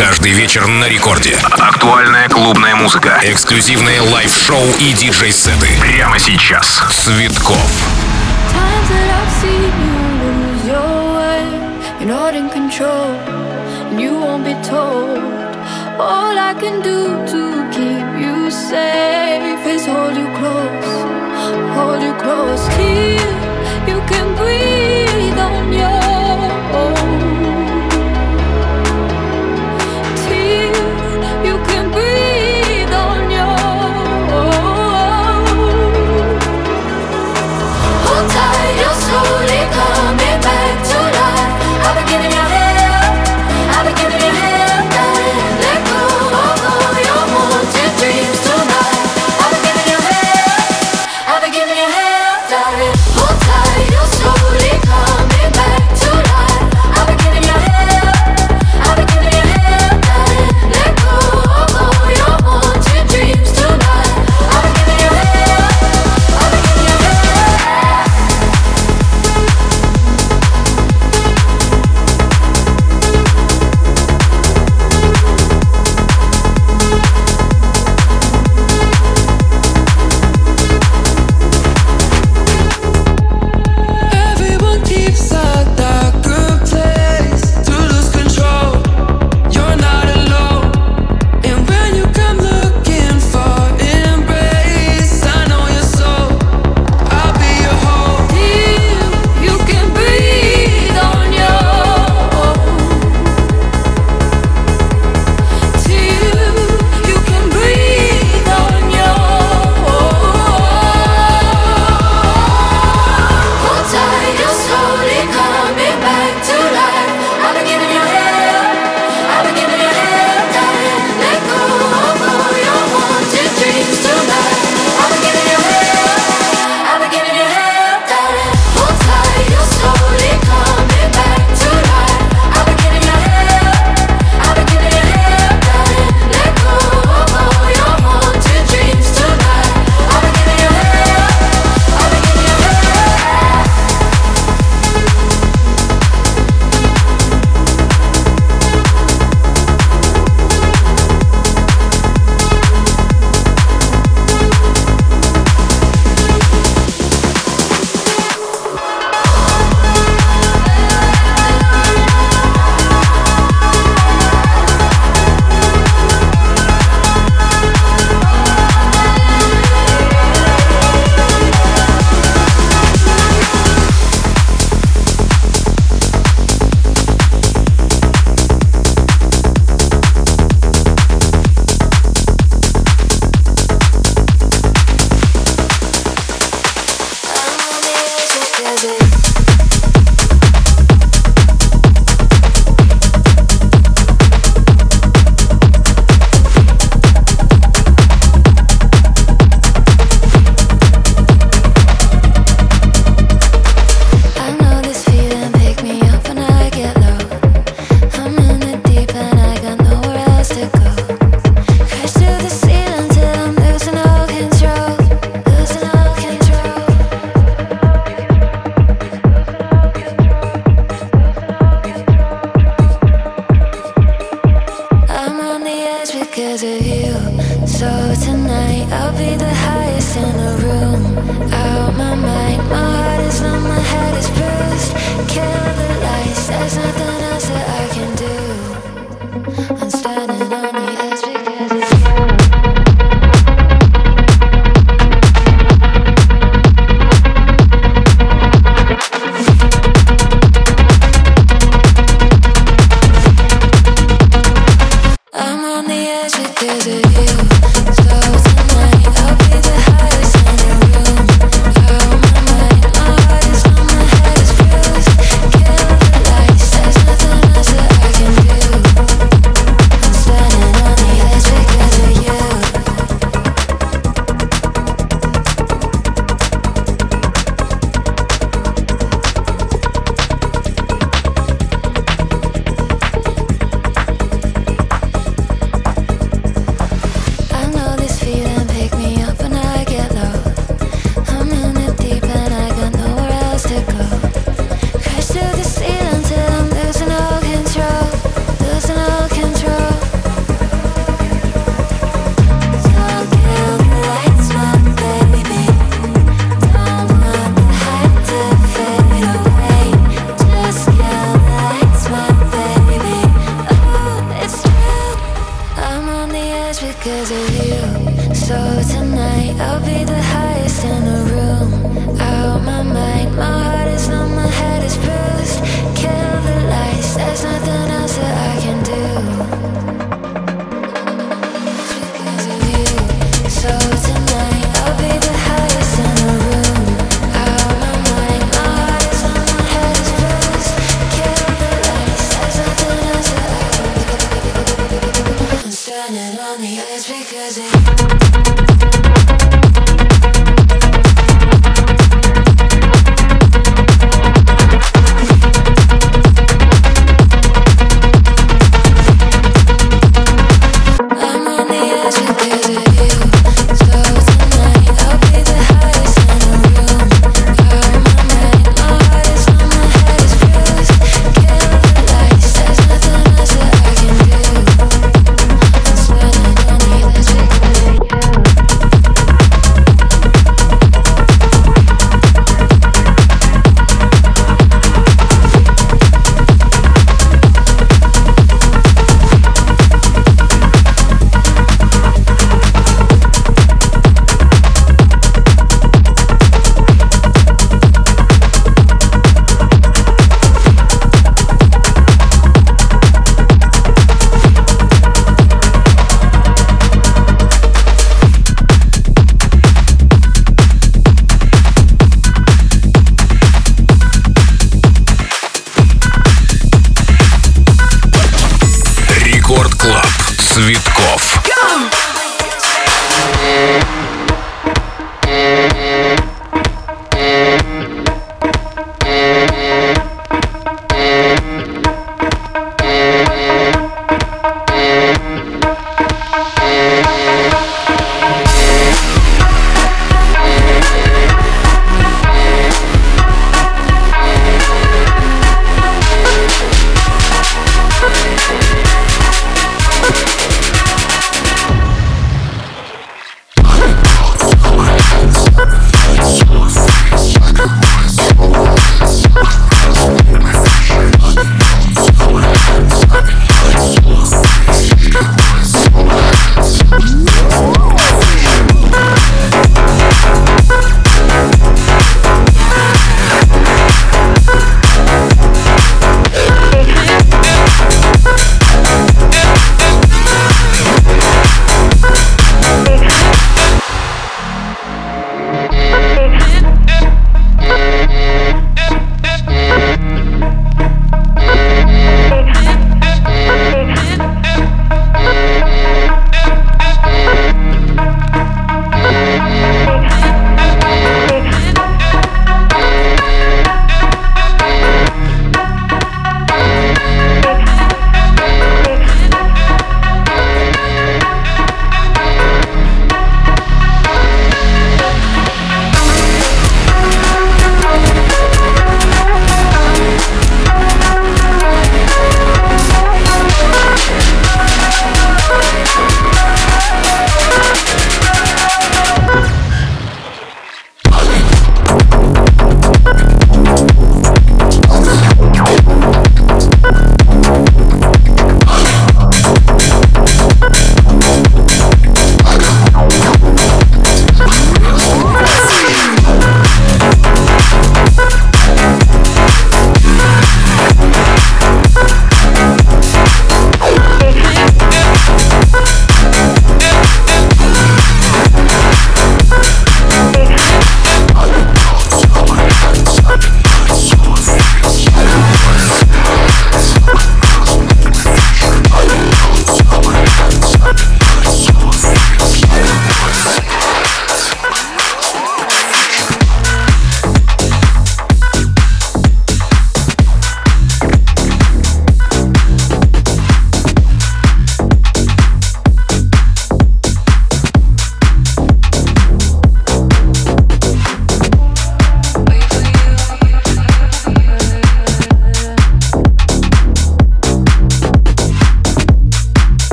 Каждый вечер на рекорде. Актуальная клубная музыка. Эксклюзивные лайв-шоу и диджей-сеты. Прямо сейчас. Цветков. All I can do to keep you safe is hold you close, hold you close, keep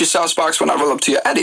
your sauce box when I roll up to your Eddie.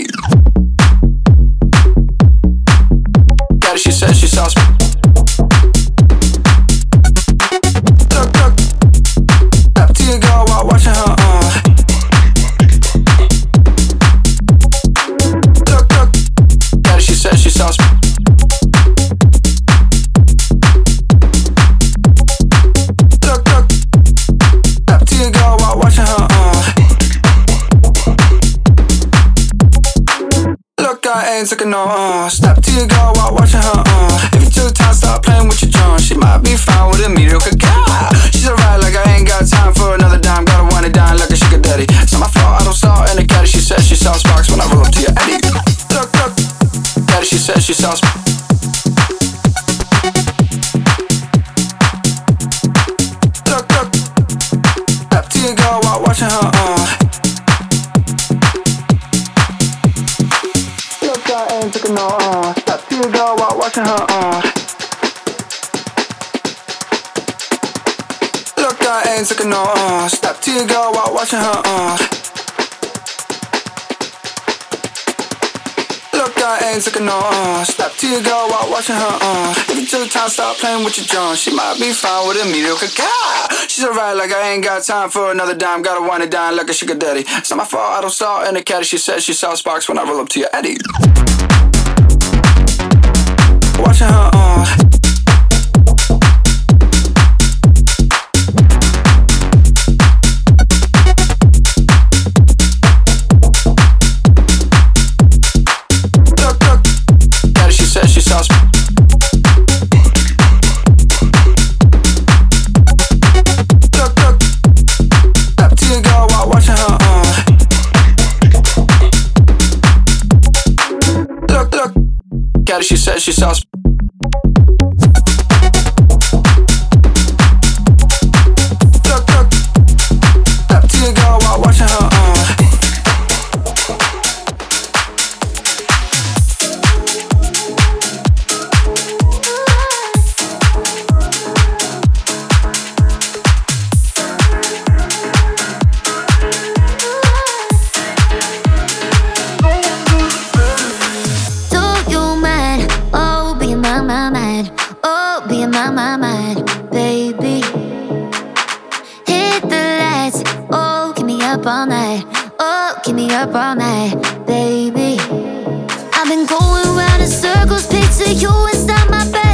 yourself. watching her. Step to your girl while watching her uh If you took time, stop playing with your John. She might be fine with a mediocre guy. She's alright, like I ain't got time for another dime. Gotta wind it down like a sugar daddy. It's not my fault, I don't stall in the caddy. She says she sells box when I roll up to your Eddie. Watching her. Uh. Got she said she saw. baby. I've been going round in circles, picture you inside my bed.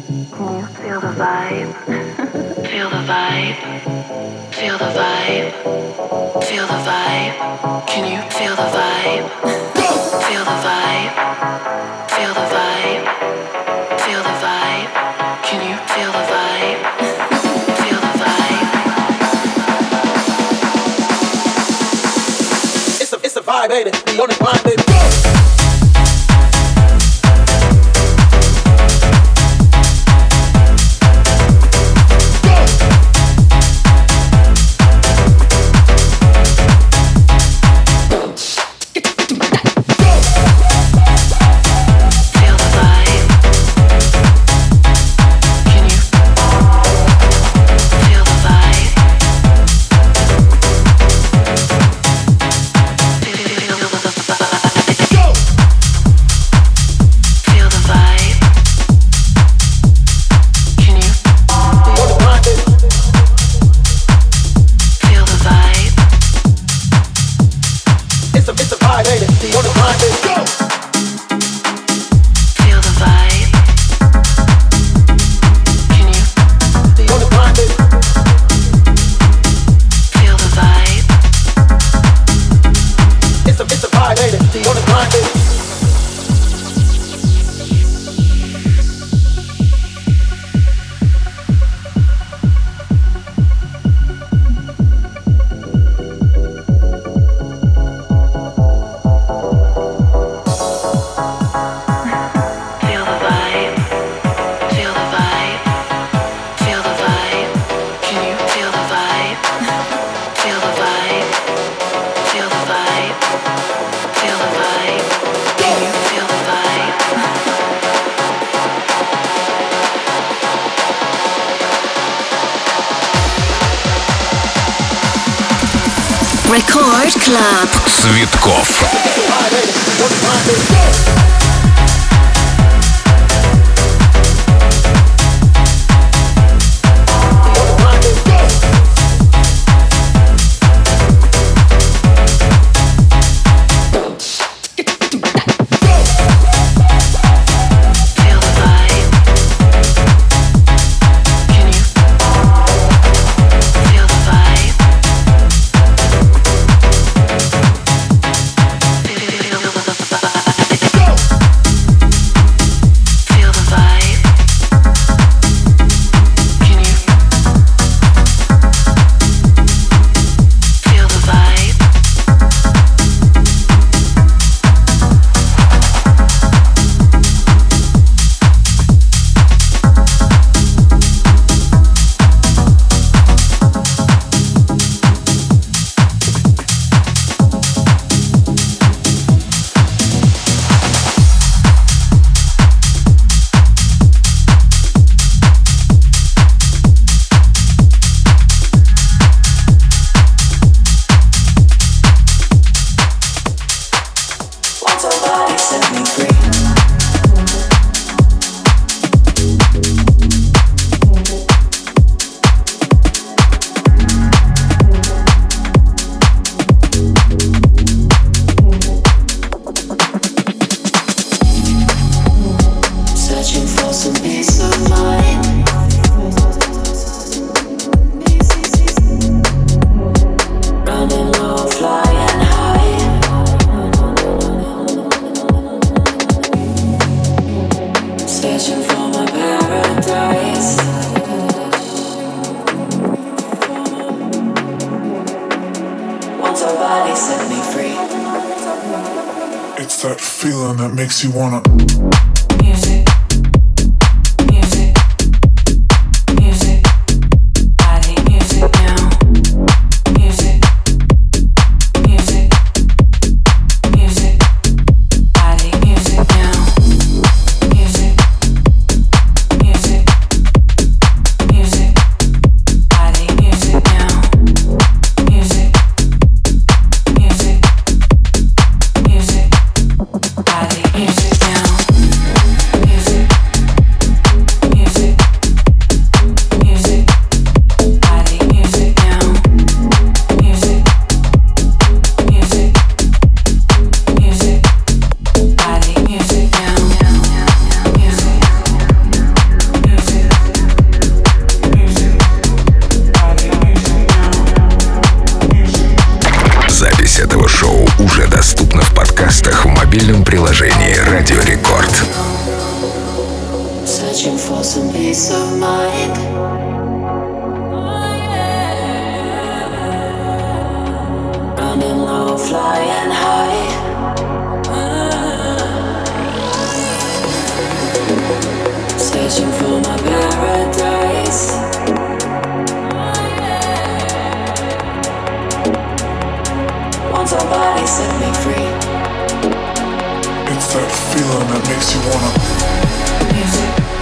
Feel the vibe. Feel the vibe. Feel the vibe. Feel the vibe. Can you feel the vibe? Feel the vibe. Feel the vibe. Feel the vibe. Can you feel the vibe? Feel the vibe. It's a, it's a vibe, ain't it? The only baby. Record Club. Цветкоff. Makes you wanna. somebody set me free. It's that feeling that makes you wanna. Music.